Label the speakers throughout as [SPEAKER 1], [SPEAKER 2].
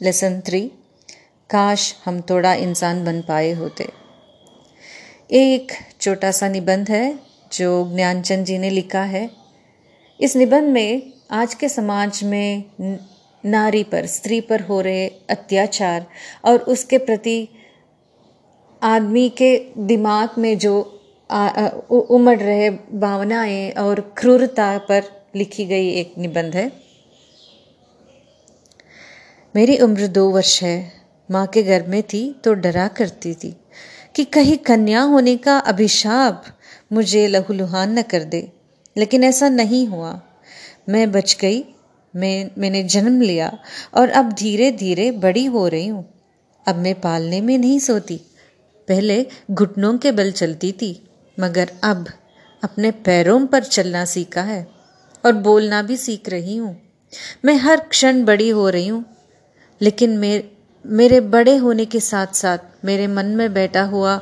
[SPEAKER 1] Lesson three काश हम थोड़ा इंसान बन पाए होते। एक छोटा सा निबंध है जो ज्ञानचंद जी ने लिखा है। इस निबंध में आज के समाज में नारी पर, स्त्री पर हो रहे अत्याचार और उसके प्रति आदमी के दिमाग में जो उमड़ रहे भावनाएँ और क्रूरता पर लिखी गई एक निबंध है। मेरी उम्र दो वर्ष है। माँ के गर्भ में थी तो डरा करती थी कि कहीं कन्या होने का अभिशाप मुझे लहूलुहान न कर दे, लेकिन ऐसा नहीं हुआ। मैं बच गई, मैं, मैंने जन्म लिया और अब धीरे धीरे बड़ी हो रही हूँ। अब मैं पालने में नहीं सोती। पहले घुटनों के बल चलती थी, मगर अब अपने पैरों पर चलना सीखा है और बोलना भी सीख रही हूँ। मैं हर क्षण बड़ी हो रही हूँ लेकिन मेरे मेरे बड़े होने के साथ साथ मेरे मन में बैठा हुआ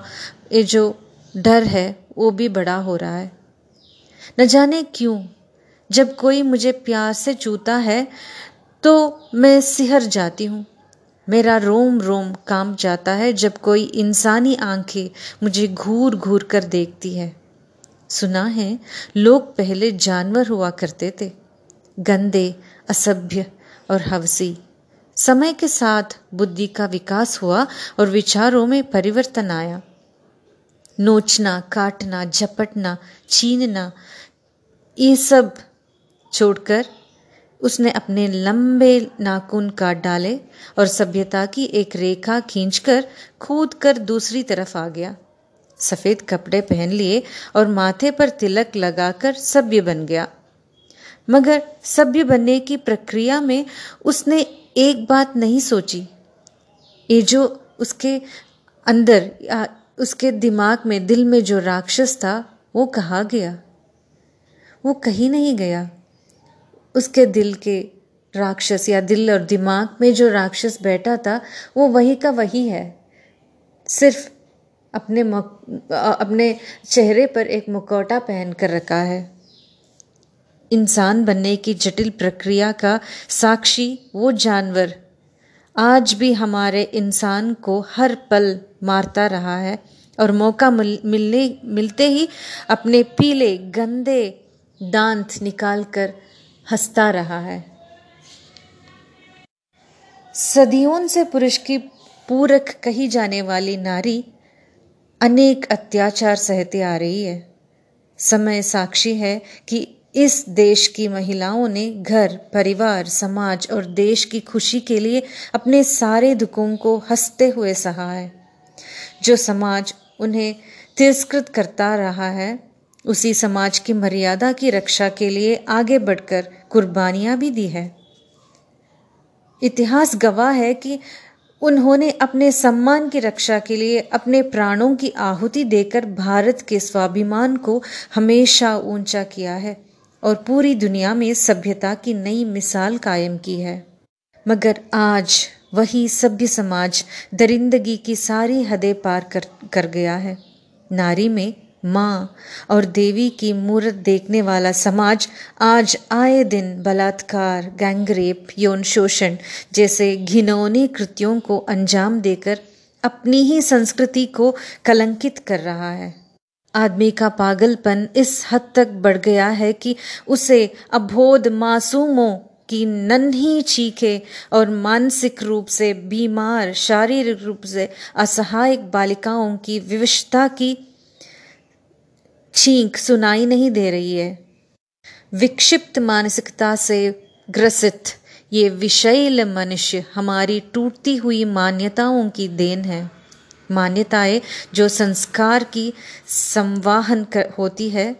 [SPEAKER 1] ये जो डर है, वो भी बड़ा हो रहा है। न जाने क्यों, जब कोई मुझे प्यार से चूता है तो मैं सिहर जाती हूँ। मेरा रोम रोम काम जाता है जब कोई इंसानी आँखें मुझे घूर घूर कर देखती है। सुना है, लोग पहले जानवर हुआ करते थे, गंदे, असभ्य और हवसी। समय के साथ बुद्धि का विकास हुआ और विचारों में परिवर्तन आया। नोचना, काटना, झपटना, छीनना, ये सब छोड़कर उसने अपने लंबे नाखून काट डाले और सभ्यता की एक रेखा खींचकर कूद कर दूसरी तरफ़ आ गया। सफ़ेद कपड़े पहन लिए और माथे पर तिलक लगाकर सभ्य बन गया। मगर सभ्य बनने की प्रक्रिया में उसने एक बात नहीं सोची। ये जो उसके अंदर या उसके दिमाग में दिल में जो राक्षस था वो कहा गया? वो कहीं नहीं गया। उसके दिल के राक्षस या दिल और दिमाग में जो राक्षस बैठा था वो वही का वही है। सिर्फ़ अपने मक, अपने चेहरे पर एक मुखौटा पहन कर रखा है। इंसान बनने की जटिल प्रक्रिया का साक्षी वो जानवर आज भी हमारे इंसान को हर पल मारता रहा है और मौका मिल, मिलने मिलते ही अपने पीले गंदे दांत निकालकर हंसता रहा है। सदियों से पुरुष की पूरक कही जाने वाली नारी अनेक अत्याचार सहते आ रही है। समय साक्षी है कि इस देश की महिलाओं ने घर, परिवार, समाज और देश की खुशी के लिए अपने सारे दुखों को हँसते हुए सहा है। जो समाज उन्हें तिरस्कृत करता रहा है, उसी समाज की मर्यादा की रक्षा के लिए आगे बढ़कर कुर्बानियाँ भी दी है। इतिहास गवाह है कि उन्होंने अपने सम्मान की रक्षा के लिए अपने प्राणों की आहुति देकर भारत के स्वाभिमान को हमेशा ऊँचा किया है। और पूरी दुनिया में सभ्यता की नई मिसाल कायम की है। मगर आज वही सभ्य समाज दरिंदगी की सारी हदें पार कर कर गया है। नारी में माँ और देवी की मूर्त देखने वाला समाज आज आए दिन बलात्कार, गैंगरेप, यौन शोषण जैसे घिनौनी कृत्यों को अंजाम देकर अपनी ही संस्कृति को कलंकित कर रहा है। आदमी का पागलपन इस हद तक बढ़ गया है कि उसे अबोध मासूमों की नन्ही चीखे और मानसिक रूप से बीमार, शारीरिक रूप से असहायक बालिकाओं की विवशता की छींक सुनाई नहीं दे रही है। विक्षिप्त मानसिकता से ग्रसित ये विषैल मनुष्य हमारी टूटती हुई मान्यताओं की देन है। मान्यताएँ जो संस्कार की संवाहन कर, होती है।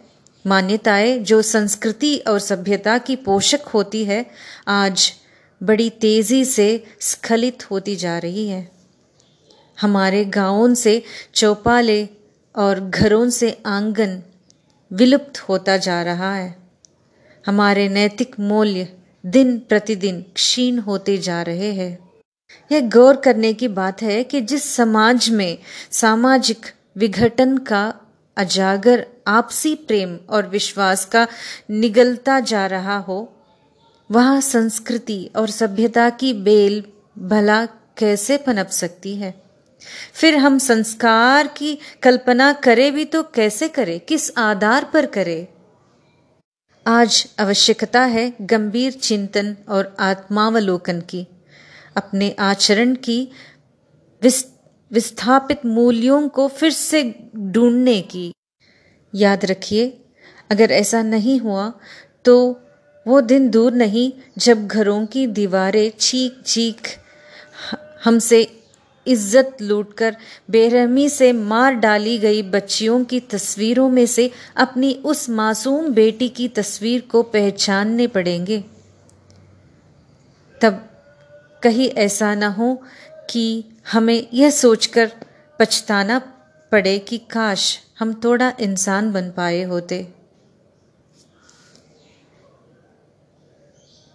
[SPEAKER 1] मान्यताएँ जो संस्कृति और सभ्यता की पोषक होती है आज बड़ी तेज़ी से स्खलित होती जा रही है। हमारे गाँवों से चौपाले और घरों से आँगन विलुप्त होता जा रहा है। हमारे नैतिक मूल्य दिन प्रतिदिन क्षीण होते जा रहे हैं। यह गौर करने की बात है कि जिस समाज में सामाजिक विघटन का अजागर आपसी प्रेम और विश्वास का निगलता जा रहा हो, वहाँ संस्कृति और सभ्यता की बेल भला कैसे पनप सकती है? फिर हम संस्कार की कल्पना करें भी तो कैसे करें? किस आधार पर करें? आज आवश्यकता है गंभीर चिंतन और आत्मावलोकन की। अपने आचरण की विस्थापित मूल्यों को फिर से ढूँढने की। याद रखिए, अगर ऐसा नहीं हुआ तो वो दिन दूर नहीं, जब घरों की दीवारें चीख चीख हमसे इज़्ज़त लूटकर बेरहमी से मार डाली गई बच्चियों की तस्वीरों में से अपनी उस मासूम बेटी की तस्वीर को पहचानने पड़ेंगे। तब कहीं ऐसा ना हो कि हमें यह सोचकर पछताना पड़े कि काश हम थोड़ा इंसान बन पाए होते।